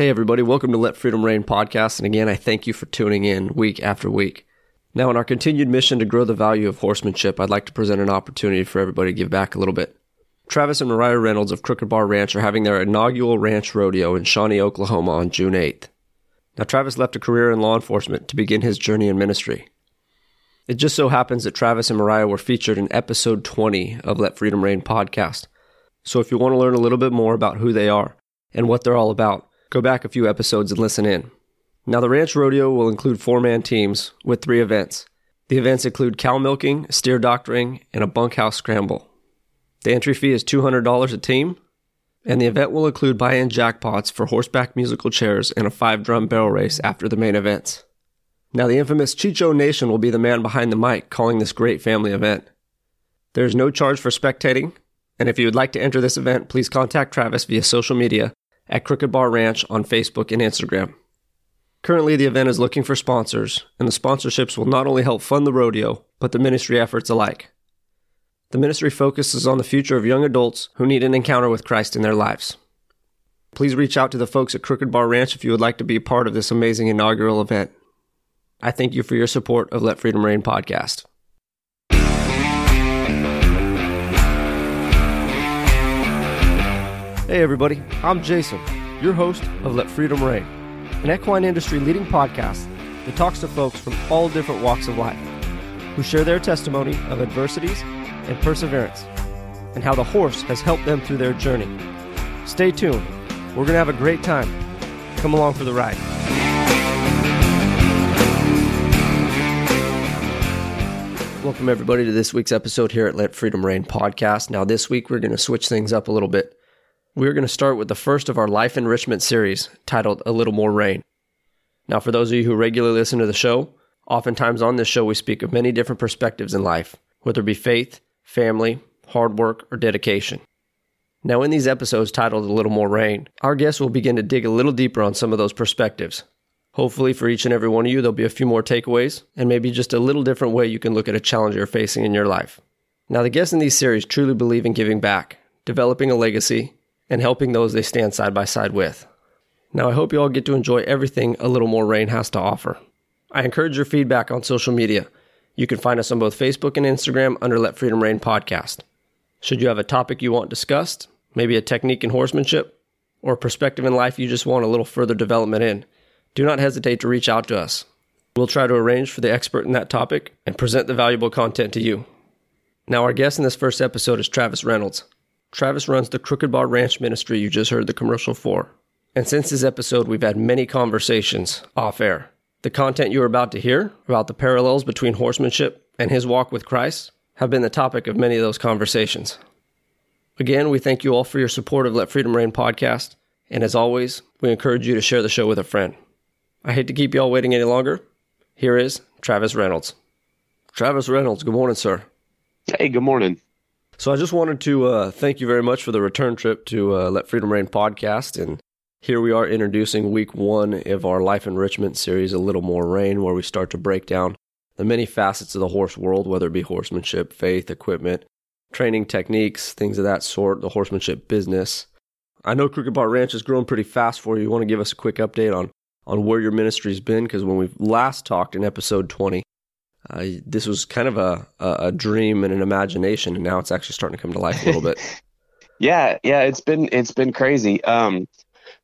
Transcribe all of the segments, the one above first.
Hey, everybody, welcome to Let Freedom Reign podcast. And again, I thank you for tuning in week after week. Now, in our continued mission to grow the value of horsemanship, I'd like to present an opportunity for everybody to give back a little bit. Travis and Mariah Reynolds of Crooked Bar Ranch are having their inaugural ranch rodeo in Shawnee, Oklahoma on June 8th. Now, Travis left a career in law enforcement to begin his journey in ministry. It just so happens that Travis and Mariah were featured in episode 20 of Let Freedom Reign podcast. So if you want to learn a little bit more about who they are and what they're all about, Go back a few episodes and listen in. Now, the Ranch Rodeo will include four man teams with three events. The events include cow milking, steer doctoring, and a bunkhouse scramble. The entry fee is $200 a team, and the event will include buy in jackpots for horseback musical chairs and a five drum barrel race after the main events. Now, the infamous Chicho Nation will be the man behind the mic calling this great family event. There is no charge for spectating, and if you would like to enter this event, please contact Travis via social media at Crooked Bar Ranch on Facebook and Instagram. Currently, the event is looking for sponsors, and the sponsorships will not only help fund the rodeo, but the ministry efforts alike. The ministry focuses on the future of young adults who need an encounter with Christ in their lives. Please reach out to the folks at Crooked Bar Ranch if you would like to be a part of this amazing inaugural event. I thank you for your support of Let Freedom Reign podcast. Hey, everybody, I'm Jason, your host of Let Freedom Reign, an equine industry leading podcast that talks to folks from all different walks of life who share their testimony of adversities and perseverance and how the horse has helped them through their journey. Stay tuned, we're going to have a great time. Come along for the ride. Welcome, everybody, to this week's episode here at Let Freedom Reign podcast. Now, this week we're going to switch things up a little bit. We're going to start with the first of our life enrichment series titled A Little More Rain. Now, for those of you who regularly listen to the show, oftentimes on this show we speak of many different perspectives in life, whether it be faith, family, hard work, or dedication. Now, in these episodes titled A Little More Rain, our guests will begin to dig a little deeper on some of those perspectives. Hopefully, for each and every one of you, there'll be a few more takeaways and maybe just a little different way you can look at a challenge you're facing in your life. Now, the guests in these series truly believe in giving back, developing a legacy, and helping those they stand side by side with. Now, I hope you all get to enjoy everything A Little More Rain has to offer. I encourage your feedback on social media. You can find us on both Facebook and Instagram under Let Freedom Reign Podcast. Should you have a topic you want discussed, maybe a technique in horsemanship, or a perspective in life you just want a little further development in, do not hesitate to reach out to us. We'll try to arrange for the expert in that topic and present the valuable content to you. Now, our guest in this first episode is Travis Reynolds. Travis runs the Crooked Bar Ranch Ministry you just heard the commercial for. And since this episode, we've had many conversations off air. The content you are about to hear about the parallels between horsemanship and his walk with Christ have been the topic of many of those conversations. Again, we thank you all for your support of Let Freedom Reign podcast. And as always, we encourage you to share the show with a friend. I hate to keep you all waiting any longer. Here is Travis Reynolds. Travis Reynolds, good morning, sir. Hey, good morning. So I just wanted to uh, thank you very much for the return trip to uh, Let Freedom Reign podcast. And here we are introducing week one of our life enrichment series, A Little More Rain, where we start to break down the many facets of the horse world, whether it be horsemanship, faith, equipment, training techniques, things of that sort, the horsemanship business. I know Crooked Bar Ranch has grown pretty fast for you. You want to give us a quick update on, on where your ministry's been? Because when we last talked in episode 20, uh, this was kind of a, a dream and an imagination, and now it's actually starting to come to life a little bit. yeah, yeah, it's been it's been crazy. Um,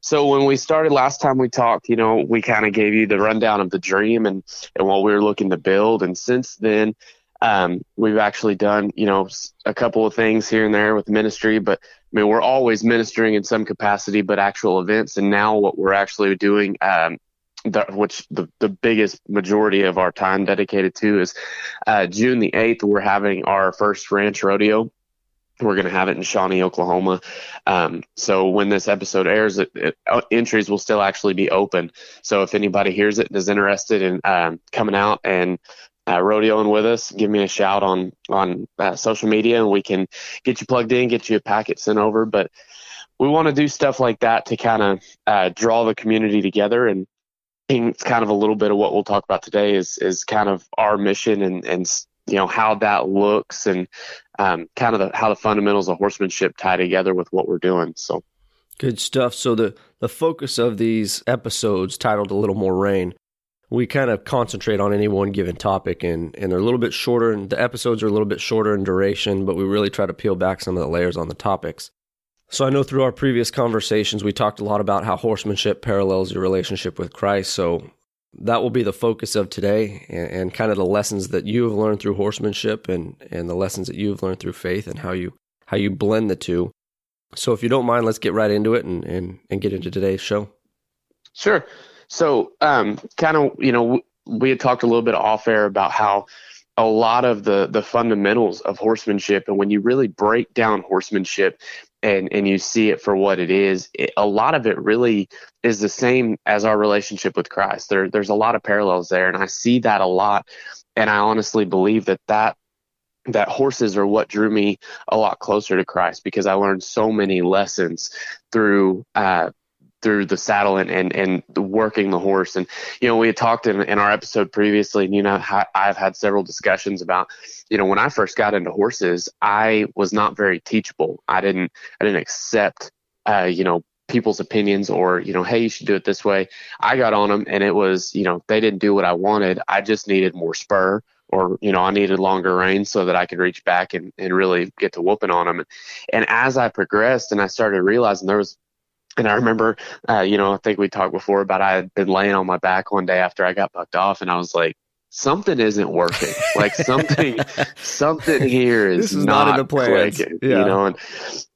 so when we started last time we talked, you know, we kind of gave you the rundown of the dream and and what we were looking to build, and since then, um, we've actually done you know a couple of things here and there with ministry, but I mean we're always ministering in some capacity, but actual events, and now what we're actually doing um, the, which the, the biggest majority of our time dedicated to is uh, June the 8th, we're having our first ranch rodeo. We're going to have it in Shawnee, Oklahoma. Um, so when this episode airs, it, it, uh, entries will still actually be open. So if anybody hears it and is interested in um, coming out and uh, rodeoing with us, give me a shout on on uh, social media, and we can get you plugged in, get you a packet sent over. But we want to do stuff like that to kind of uh, draw the community together and it's kind of a little bit of what we'll talk about today is is kind of our mission and and you know how that looks and um, kind of the, how the fundamentals of horsemanship tie together with what we're doing. So, Good stuff. So the the focus of these episodes titled A Little More Rain, we kind of concentrate on any one given topic and and they're a little bit shorter and the episodes are a little bit shorter in duration, but we really try to peel back some of the layers on the topics. So I know through our previous conversations we talked a lot about how horsemanship parallels your relationship with Christ. So that will be the focus of today and, and kind of the lessons that you have learned through horsemanship and and the lessons that you have learned through faith and how you how you blend the two. So if you don't mind, let's get right into it and, and, and get into today's show. Sure. So, um, kind of, you know, we had talked a little bit off air about how a lot of the the fundamentals of horsemanship, and when you really break down horsemanship and and you see it for what it is, it, a lot of it really is the same as our relationship with Christ. There, there's a lot of parallels there, and I see that a lot, and I honestly believe that that that horses are what drew me a lot closer to Christ because I learned so many lessons through uh, through the saddle and, and, and working the horse. And, you know, we had talked in, in our episode previously, and, you know, I've had several discussions about, you know, when I first got into horses, I was not very teachable. I didn't, I didn't accept, uh, you know, people's opinions or, you know, hey, you should do it this way. I got on them and it was, you know, they didn't do what I wanted. I just needed more spur or you know I needed longer reins so that I could reach back and, and really get to whooping on them. And as I progressed and I started realizing there was, and I remember, uh, you know, I think we talked before about I had been laying on my back one day after I got bucked off, and I was like, something isn't working. like something, something here is, is not, not, in the. Clicking, yeah. You know, and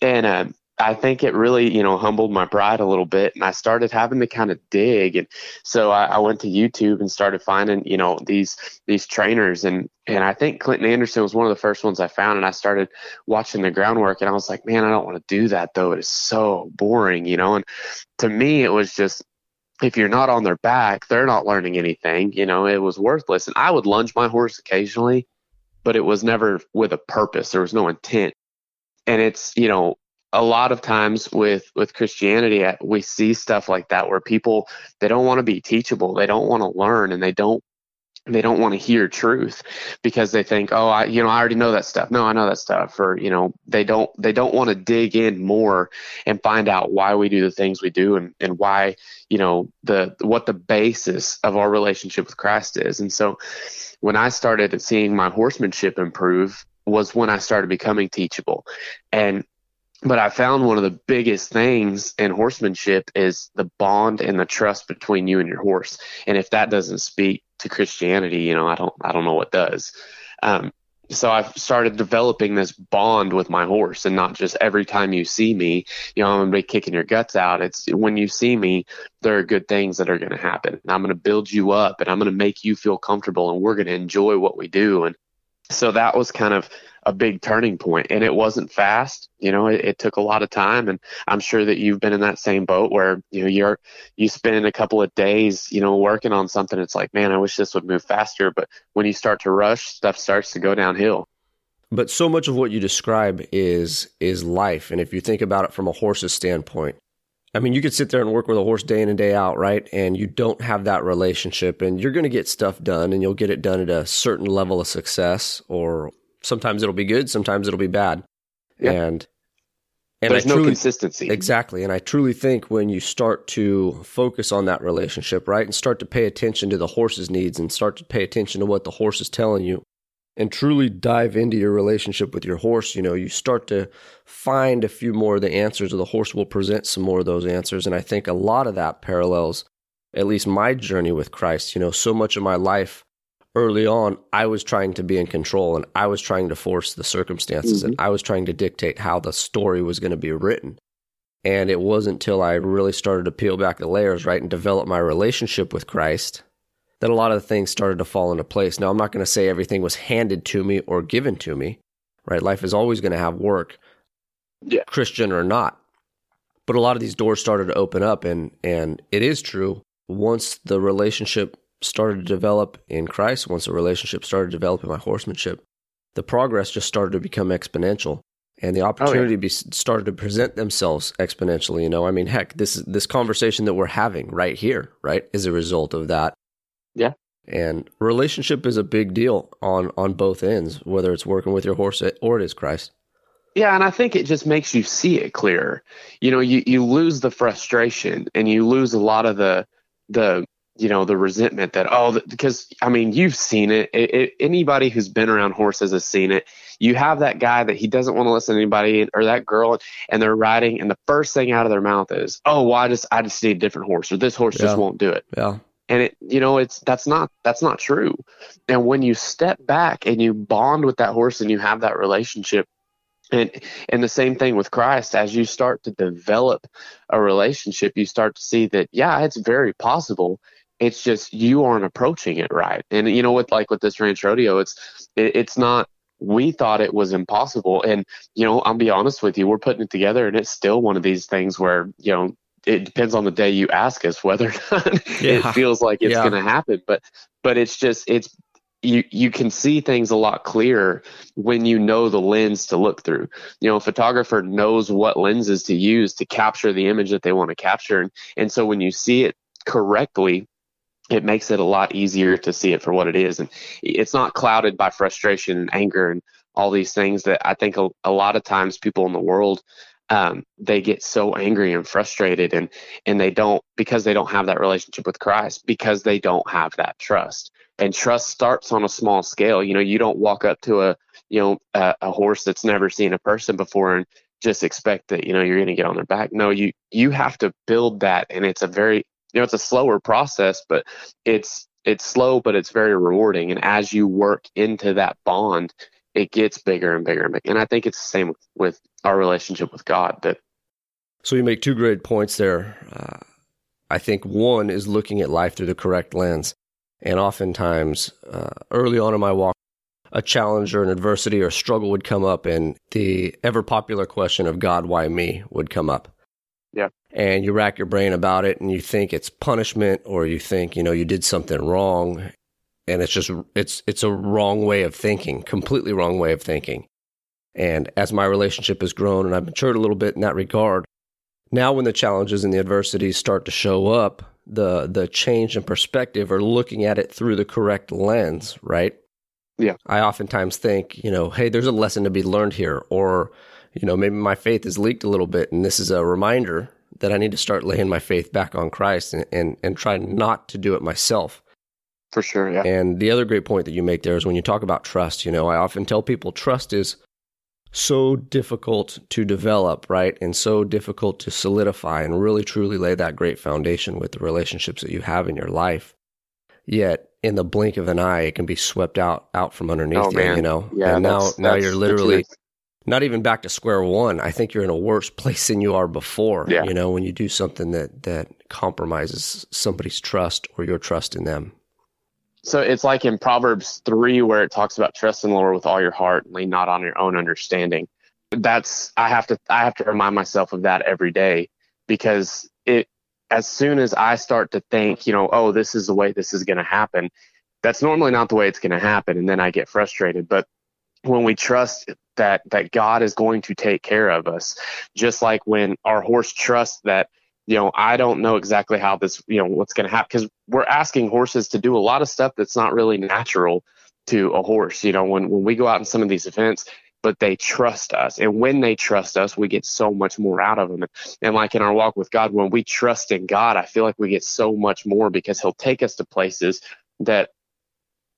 and um, I think it really, you know, humbled my pride a little bit, and I started having to kind of dig. And so I, I, went to YouTube and started finding, you know, these these trainers, and and I think Clinton Anderson was one of the first ones I found. And I started watching the groundwork, and I was like, man, I don't want to do that though. It is so boring, you know. And to me, it was just if you're not on their back, they're not learning anything. You know, it was worthless. And I would lunge my horse occasionally, but it was never with a purpose. There was no intent and it's you know a lot of times with with Christianity, uh, we see stuff like that where people they don't want to be teachable, they don't want to learn, and they don't they don't want to hear truth because they think, oh, I you know I already know that stuff. No, I know that stuff. Or you know they don't they don't want to dig in more and find out why we do the things we do and and why you know the what the basis of our relationship with Christ is. And so when I started seeing my horsemanship improve was when I started becoming teachable. And but I found one of the biggest things in horsemanship is the bond and the trust between you and your horse. And if that doesn't speak to Christianity, you know, I don't, I don't know what does. Um, so I've started developing this bond with my horse and not just every time you see me, you know, I'm to be kicking your guts out. It's when you see me, there are good things that are to happen. I'm to build you up and I'm to make you feel comfortable and we're to enjoy what we do. And so that was kind of a big turning point and it wasn't fast you know it, it, took a lot of time and i'm sure that you've been in that same boat where you know you're you spend a couple of days you know working on something it's like man i wish this would move faster but when you start to rush stuff starts to go downhill. But so much of what you describe is is life and if you think about it from a horse's standpoint I mean, you could sit there and work with a horse day in and day out, right? And you don't have that relationship, and you're going to get stuff done, and you'll get it done at a certain level of success or sometimes it'll be good, sometimes it'll be bad. Yeah. And and there's I truly, no consistency. Exactly. And I truly think when you start to focus on that relationship, right, and start to pay attention to the horse's needs and start to pay attention to what the horse is telling you and truly dive into your relationship with your horse, you know, you start to find a few more of the answers, or the horse will present some more of those answers. And I think a lot of that parallels at least my journey with Christ. You know, so much of my life early on, I was trying to be in control and I was trying to force the circumstances mm-hmm. and I was trying to dictate how the story was going to be written. And it wasn't until I really started to peel back the layers, right, and develop my relationship with Christ that a lot of the things started to fall into place. Now, I'm not going to say everything was handed to me or given to me, right? Life is always going to have work, yeah. Christian or not. But a lot of these doors started to open up, and and it is true. Once the relationship started to develop in Christ, once the relationship started to develop in my horsemanship, the progress just started to become exponential and the opportunity oh, yeah. be, started to present themselves exponentially. You know, I mean, heck, this this conversation that we're having right here, right, is a result of that. Yeah. And relationship is a big deal on on both ends, whether it's working with your horse or it is Christ. Yeah, and I think it just makes you see it clearer. You know, you, you lose the frustration and you lose a lot of the the you know the resentment that oh because I mean you've seen it. It, it. Anybody who's been around horses has seen it. You have that guy that he doesn't want to listen to anybody or that girl and they're riding and the first thing out of their mouth is oh well, I just I just need a different horse or this horse yeah. just won't do it. Yeah and it you know it's that's not that's not true. And when you step back and you bond with that horse and you have that relationship and and the same thing with Christ as you start to develop a relationship you start to see that yeah it's very possible. It's just you aren't approaching it right. And you know with like with this ranch rodeo it's it, it's not we thought it was impossible. And you know i'll be honest with you we're putting it together and it's still one of these things where you know it depends on the day you ask us whether or not yeah. it feels like it's yeah. going to happen but but it's just it's you you can see things a lot clearer when you know the lens to look through. You know, a photographer knows what lenses to use to capture the image that they want to capture, and, and so when you see it correctly, it makes it a lot easier to see it for what it is, and it's not clouded by frustration and anger and all these things that I think a, a lot of times people in the world um, they get so angry and frustrated and and they don't because they don't have that relationship with Christ because they don't have that trust. And trust starts on a small scale. You know you don't walk up to a you know a, a horse that's never seen a person before and just expect that you know you're going to get on their back. No you you have to build that and it's a very you know it's a slower process but it's it's slow but it's very rewarding. And as you work into that bond it gets bigger and bigger and bigger. And I think it's the same with our relationship with God. That so you make two great points there. Uh, I think one is looking at life through the correct lens, and oftentimes uh, early on in my walk, a challenge or an adversity or struggle would come up, and the ever popular question of God, why me, would come up. Yeah. And you rack your brain about it, and you think it's punishment, or you think you know you did something wrong, and it's just it's it's a wrong way of thinking, completely wrong way of thinking. And as my relationship has grown and I've matured a little bit in that regard, now when the challenges and the adversities start to show up, the the change in perspective or looking at it through the correct lens, right? Yeah. I oftentimes think, you know, hey, there's a lesson to be learned here, or you know, maybe my faith has leaked a little bit, and this is a reminder that I need to start laying my faith back on Christ and and, and try not to do it myself. For sure, yeah. And the other great point that you make there is when you talk about trust, you know, I often tell people trust is so difficult to develop, right? And so difficult to solidify and really truly lay that great foundation with the relationships that you have in your life. Yet in the blink of an eye, it can be swept out out from underneath oh, you, man. you know. Yeah, and now now you're literally not even back to square one. I think you're in a worse place than you are before. Yeah. You know, when you do something that that compromises somebody's trust or your trust in them. So it's like in Proverbs 3 where it talks about trust in the Lord with all your heart and lean not on your own understanding. That's I have to I have to remind myself of that every day because it as soon as I start to think, you know, oh, this is the way this is going to happen, that's normally not the way it's going to happen and then I get frustrated. But when we trust that that God is going to take care of us, just like when our horse trusts that you know, I don't know exactly how this, you know, what's going to happen because we're asking horses to do a lot of stuff that's not really natural to a horse. You know, when, when we go out in some of these events, but they trust us. And when they trust us, we get so much more out of them. And like in our walk with God, when we trust in God, I feel like we get so much more because He'll take us to places that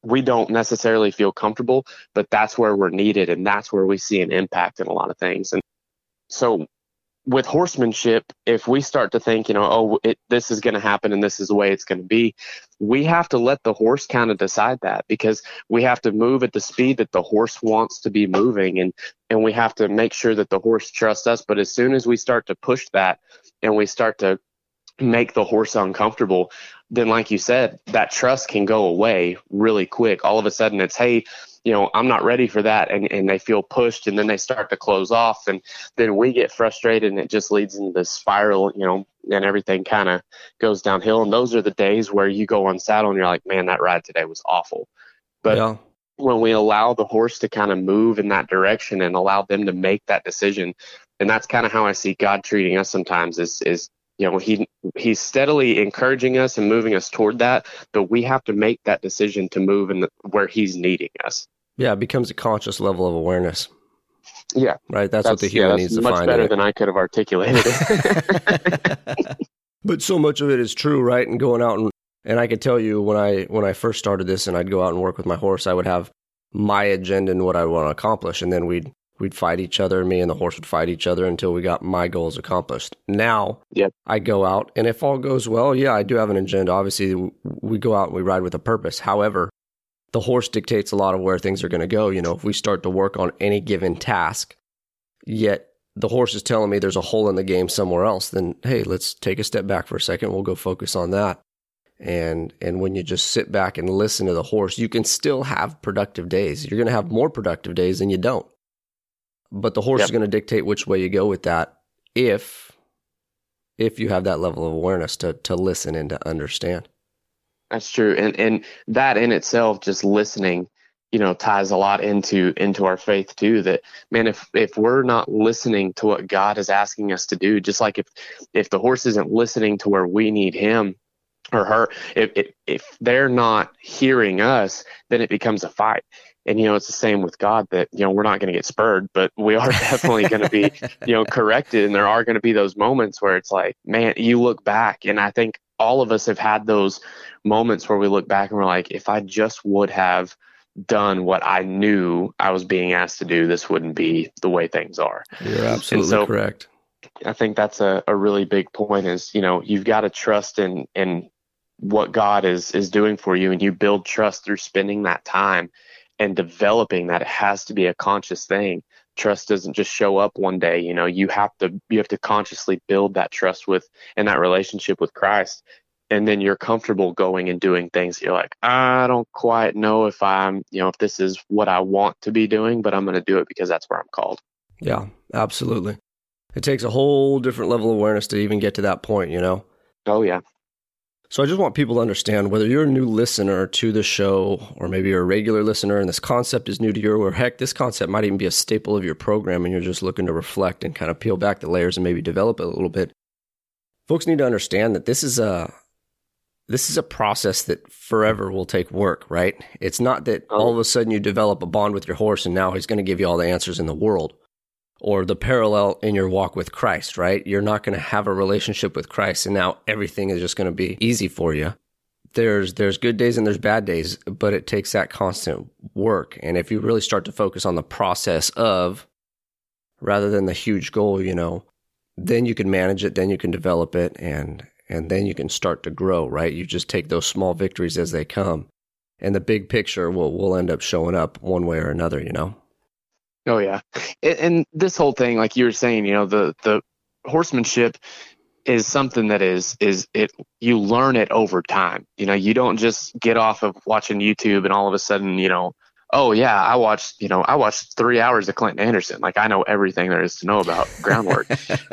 we don't necessarily feel comfortable, but that's where we're needed and that's where we see an impact in a lot of things. And so with horsemanship, if we start to think, you know, oh, it, this is going to happen and this is the way it's going to be, we have to let the horse kind of decide that because we have to move at the speed that the horse wants to be moving, and and we have to make sure that the horse trusts us. But as soon as we start to push that and we start to make the horse uncomfortable, then like you said, that trust can go away really quick. All of a sudden, it's hey you know, I'm not ready for that. And, and they feel pushed and then they start to close off. And then we get frustrated and it just leads into this spiral, you know, and everything kind of goes downhill. And those are the days where you go on saddle and you're like, man, that ride today was awful. But yeah. when we allow the horse to kind of move in that direction and allow them to make that decision, and that's kind of how I see God treating us sometimes is, is you know he he's steadily encouraging us and moving us toward that but we have to make that decision to move in the, where he's needing us yeah it becomes a conscious level of awareness Yeah. Right. That's, that's what the human yeah, needs to much find. better than I could have articulated it. but so much of it is true, right? And going out and and I could tell you when I when I first started this and I'd go out and work with my horse, I would have my agenda and what I want to accomplish, and then we'd we'd fight each other. and Me and the horse would fight each other until we got my goals accomplished. Now, yep. I go out, and if all goes well, yeah, I do have an agenda. Obviously, we go out and we ride with a purpose. However, the horse dictates a lot of where things are going to go. You know, if we start to work on any given task, yet the horse is telling me there's a hole in the game somewhere else, then hey, let's take a step back for a second. We'll go focus on that. And and when you just sit back and listen to the horse, you can still have productive days. You're going to have more productive days than you don't. But the horse yep. is going to dictate which way you go with that if if you have that level of awareness to to listen and to understand. That's true. And and that in itself just listening you know ties a lot into into our faith too that man if if we're not listening to what god is asking us to do just like if if the horse isn't listening to where we need him or her if if, if they're not hearing us then it becomes a fight and you know it's the same with god that you know we're not going to get spurred but we are definitely going to be you know corrected and there are going to be those moments where it's like man you look back and i think all of us have had those moments where we look back and we're like if i just would have done what I knew I was being asked to do, this wouldn't be the way things are. You're absolutely so correct. I think that's a, a really big point is, you know, you've got to trust in in what God is is doing for you and you build trust through spending that time and developing that it has to be a conscious thing. Trust doesn't just show up one day, you know, you have to you have to consciously build that trust with and that relationship with Christ. And then you're comfortable going and doing things you're like i don't quite know if i'm you know if this is what i want to be doing but i'm going to do it because that's where i'm called. Yeah absolutely. It takes a whole different level of awareness to even get to that point you know? Oh yeah so i just want people to understand whether you're a new listener to the show or maybe you're a regular listener and this concept is new to you or heck this concept might even be a staple of your program and you're just looking to reflect and kind of peel back the layers and maybe develop it a little bit folks need to understand that this is a this is a process that forever will take work, right? It's not that oh. all of a sudden you develop a bond with your horse and now he's going to give you all the answers in the world or the parallel in your walk with Christ, right? You're not going to have a relationship with Christ and now everything is just going to be easy for you. There's there's good days and there's bad days, but it takes that constant work. And if you really start to focus on the process of rather than the huge goal, you know, then you can manage it, then you can develop it and and then you can start to grow, right? You just take those small victories as they come, and the big picture will will end up showing up one way or another, you know. Oh yeah, and, and this whole thing, like you were saying, you know, the the horsemanship is something that is is it you learn it over time. You know, you don't just get off of watching YouTube and all of a sudden, you know, oh yeah, I watched, you know, I watched three hours of Clinton Anderson. Like I know everything there is to know about groundwork.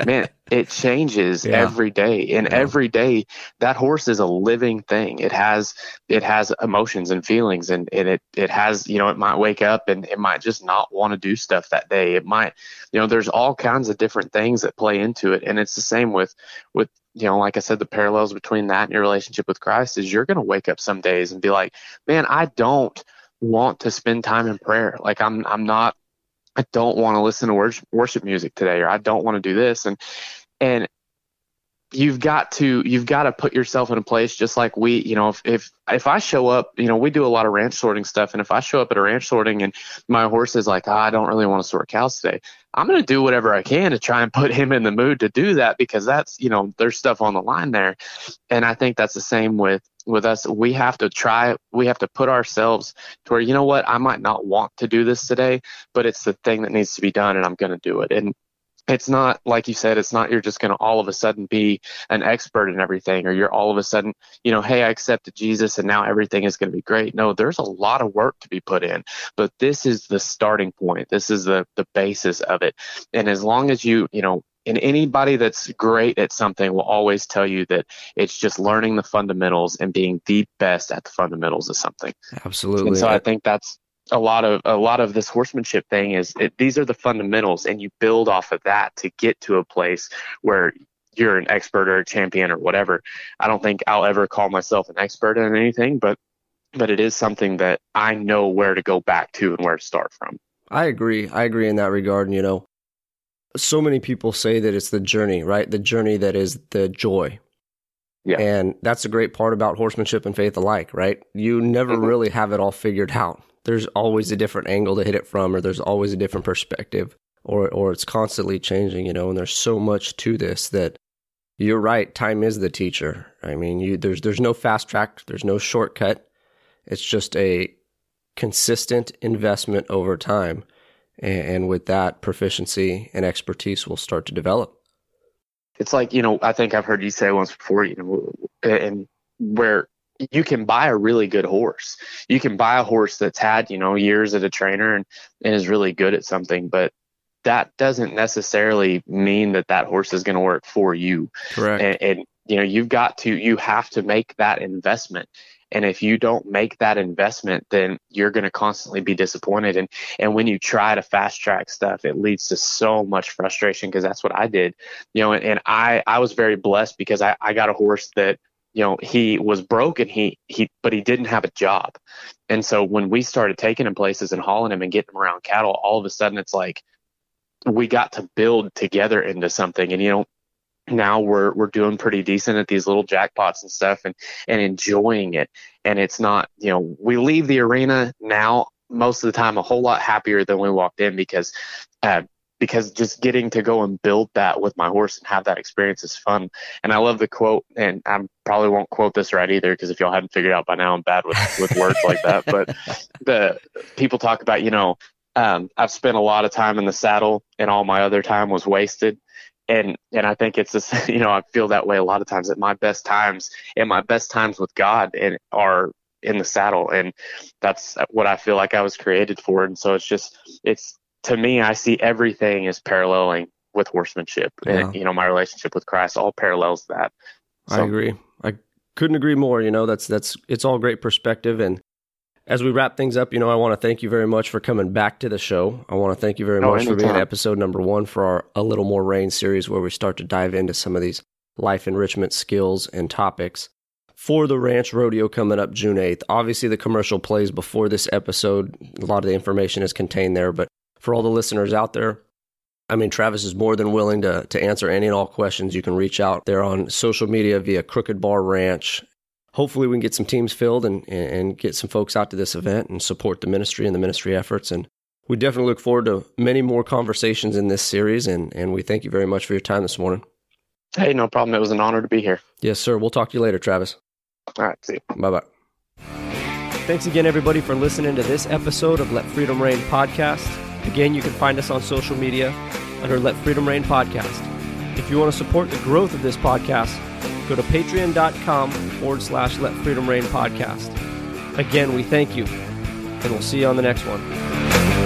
Man, it changes yeah. every day. And yeah. every day that horse is a living thing. It has it has emotions and feelings and, and it it has, you know, it might wake up and it might just not want to do stuff that day. It might, you know, there's all kinds of different things that play into it. And it's the same with with you know, like I said, the parallels between that and your relationship with Christ is you're going to wake up some days and be like, man, I don't want to spend time in prayer. Like I'm I'm not I don't want to listen to worship, music today or I don't want to do this and and you've got to you've got to put yourself in a place just like we you know if if if I show up you know we do a lot of ranch sorting stuff. And if I show up at a ranch sorting and my horse is like oh, I don't really want to sort cows today I'm going to do whatever I can to try and put him in the mood to do that because that's you know there's stuff on the line there. And I think that's the same with with us. We have to try we have to put ourselves to where you know what I might not want to do this today but it's the thing that needs to be done and I'm going to do it. And it's not like you said it's not you're just going to all of a sudden be an expert in everything or you're all of a sudden you know hey i accepted jesus and now everything is going to be great no there's a lot of work to be put in but this is the starting point this is the the basis of it and as long as you you know and anybody that's great at something will always tell you that it's just learning the fundamentals and being the best at the fundamentals of something. Absolutely. And so I think that's a lot of a lot of this horsemanship thing is it, these are the fundamentals and you build off of that to get to a place where you're an expert or a champion or whatever. I don't think I'll ever call myself an expert in anything, but but it is something that I know where to go back to and where to start from. I agree. I agree in that regard. And, you know, so many people say that it's the journey, right? The journey that is the joy. Yeah. And that's a great part about horsemanship and faith alike, right? You never Mhm. really have it all figured out. There's always a different angle to hit it from, or there's always a different perspective, or or it's constantly changing, you know, and there's so much to this that you're right, time is the teacher. I mean, you there's there's no fast track, there's no shortcut. It's just a consistent investment over time. And, and with that, proficiency and expertise will start to develop. it's like you know i think i've heard you say once before you know and where you can buy a really good horse. You can buy a horse that's had you know years at a trainer and, and is really good at something but that doesn't necessarily mean that that horse is going to work for you. Correct. and, and you know you've got to you have to make that investment. And if you don't make that investment then you're going to constantly be disappointed. And and when you try to fast track stuff it leads to so much frustration because that's what i did. You know and, and i i was very blessed because i i got a horse that you know he was broke and he he but he didn't have a job. And so when we started taking him places and hauling him and getting him around cattle all of a sudden it's like we got to build together into something. And you know now we're we're doing pretty decent at these little jackpots and stuff and and enjoying it. And it's not you know we leave the arena now most of the time a whole lot happier than we walked in because uh, because just getting to go and build that with my horse and have that experience is fun. And i love the quote and i probably won't quote this right either because if y'all hadn't figured out by now i'm bad with with words like that. But the people talk about you know um, i've spent a lot of time in the saddle and all my other time was wasted. And and I think it's just you know I feel that way a lot of times at my best times and my best times with God and are in the saddle. And that's what I feel like I was created for. And so it's just it's to me I see everything as paralleling with horsemanship and you know my relationship with Christ all parallels that I agree. I couldn't agree more. You know, that's that's it's all great perspective. And as we wrap things up, you know, I want to thank you very much for coming back to the show. I want to thank you very Oh, much for being episode number one for our A Little More Rain series, where we start to dive into some of these life enrichment skills and topics. For the Ranch Rodeo coming up June 8th. Obviously, the commercial plays before this episode. A lot of the information is contained there. But for all the listeners out there, I mean, Travis is more than willing to, to answer any and all questions. You can reach out there on social media via Crooked Bar Ranch. Hopefully, we can get some teams filled and, and get some folks out to this event and support the ministry and the ministry efforts. And we definitely look forward to many more conversations in this series. And, and we thank you very much for your time this morning. hey no problem it was an honor to be here Yes, sir. We'll talk to you later, Travis. all right see you. Bye bye. Thanks again, everybody, for listening to this episode of Let Freedom Reign podcast. Again, you can find us on social media under Let Freedom Reign podcast. If you want to support the growth of this podcast, go to patreon.com forward slash Let Freedom Reign podcast. Again, we thank you, and we'll see you on the next one.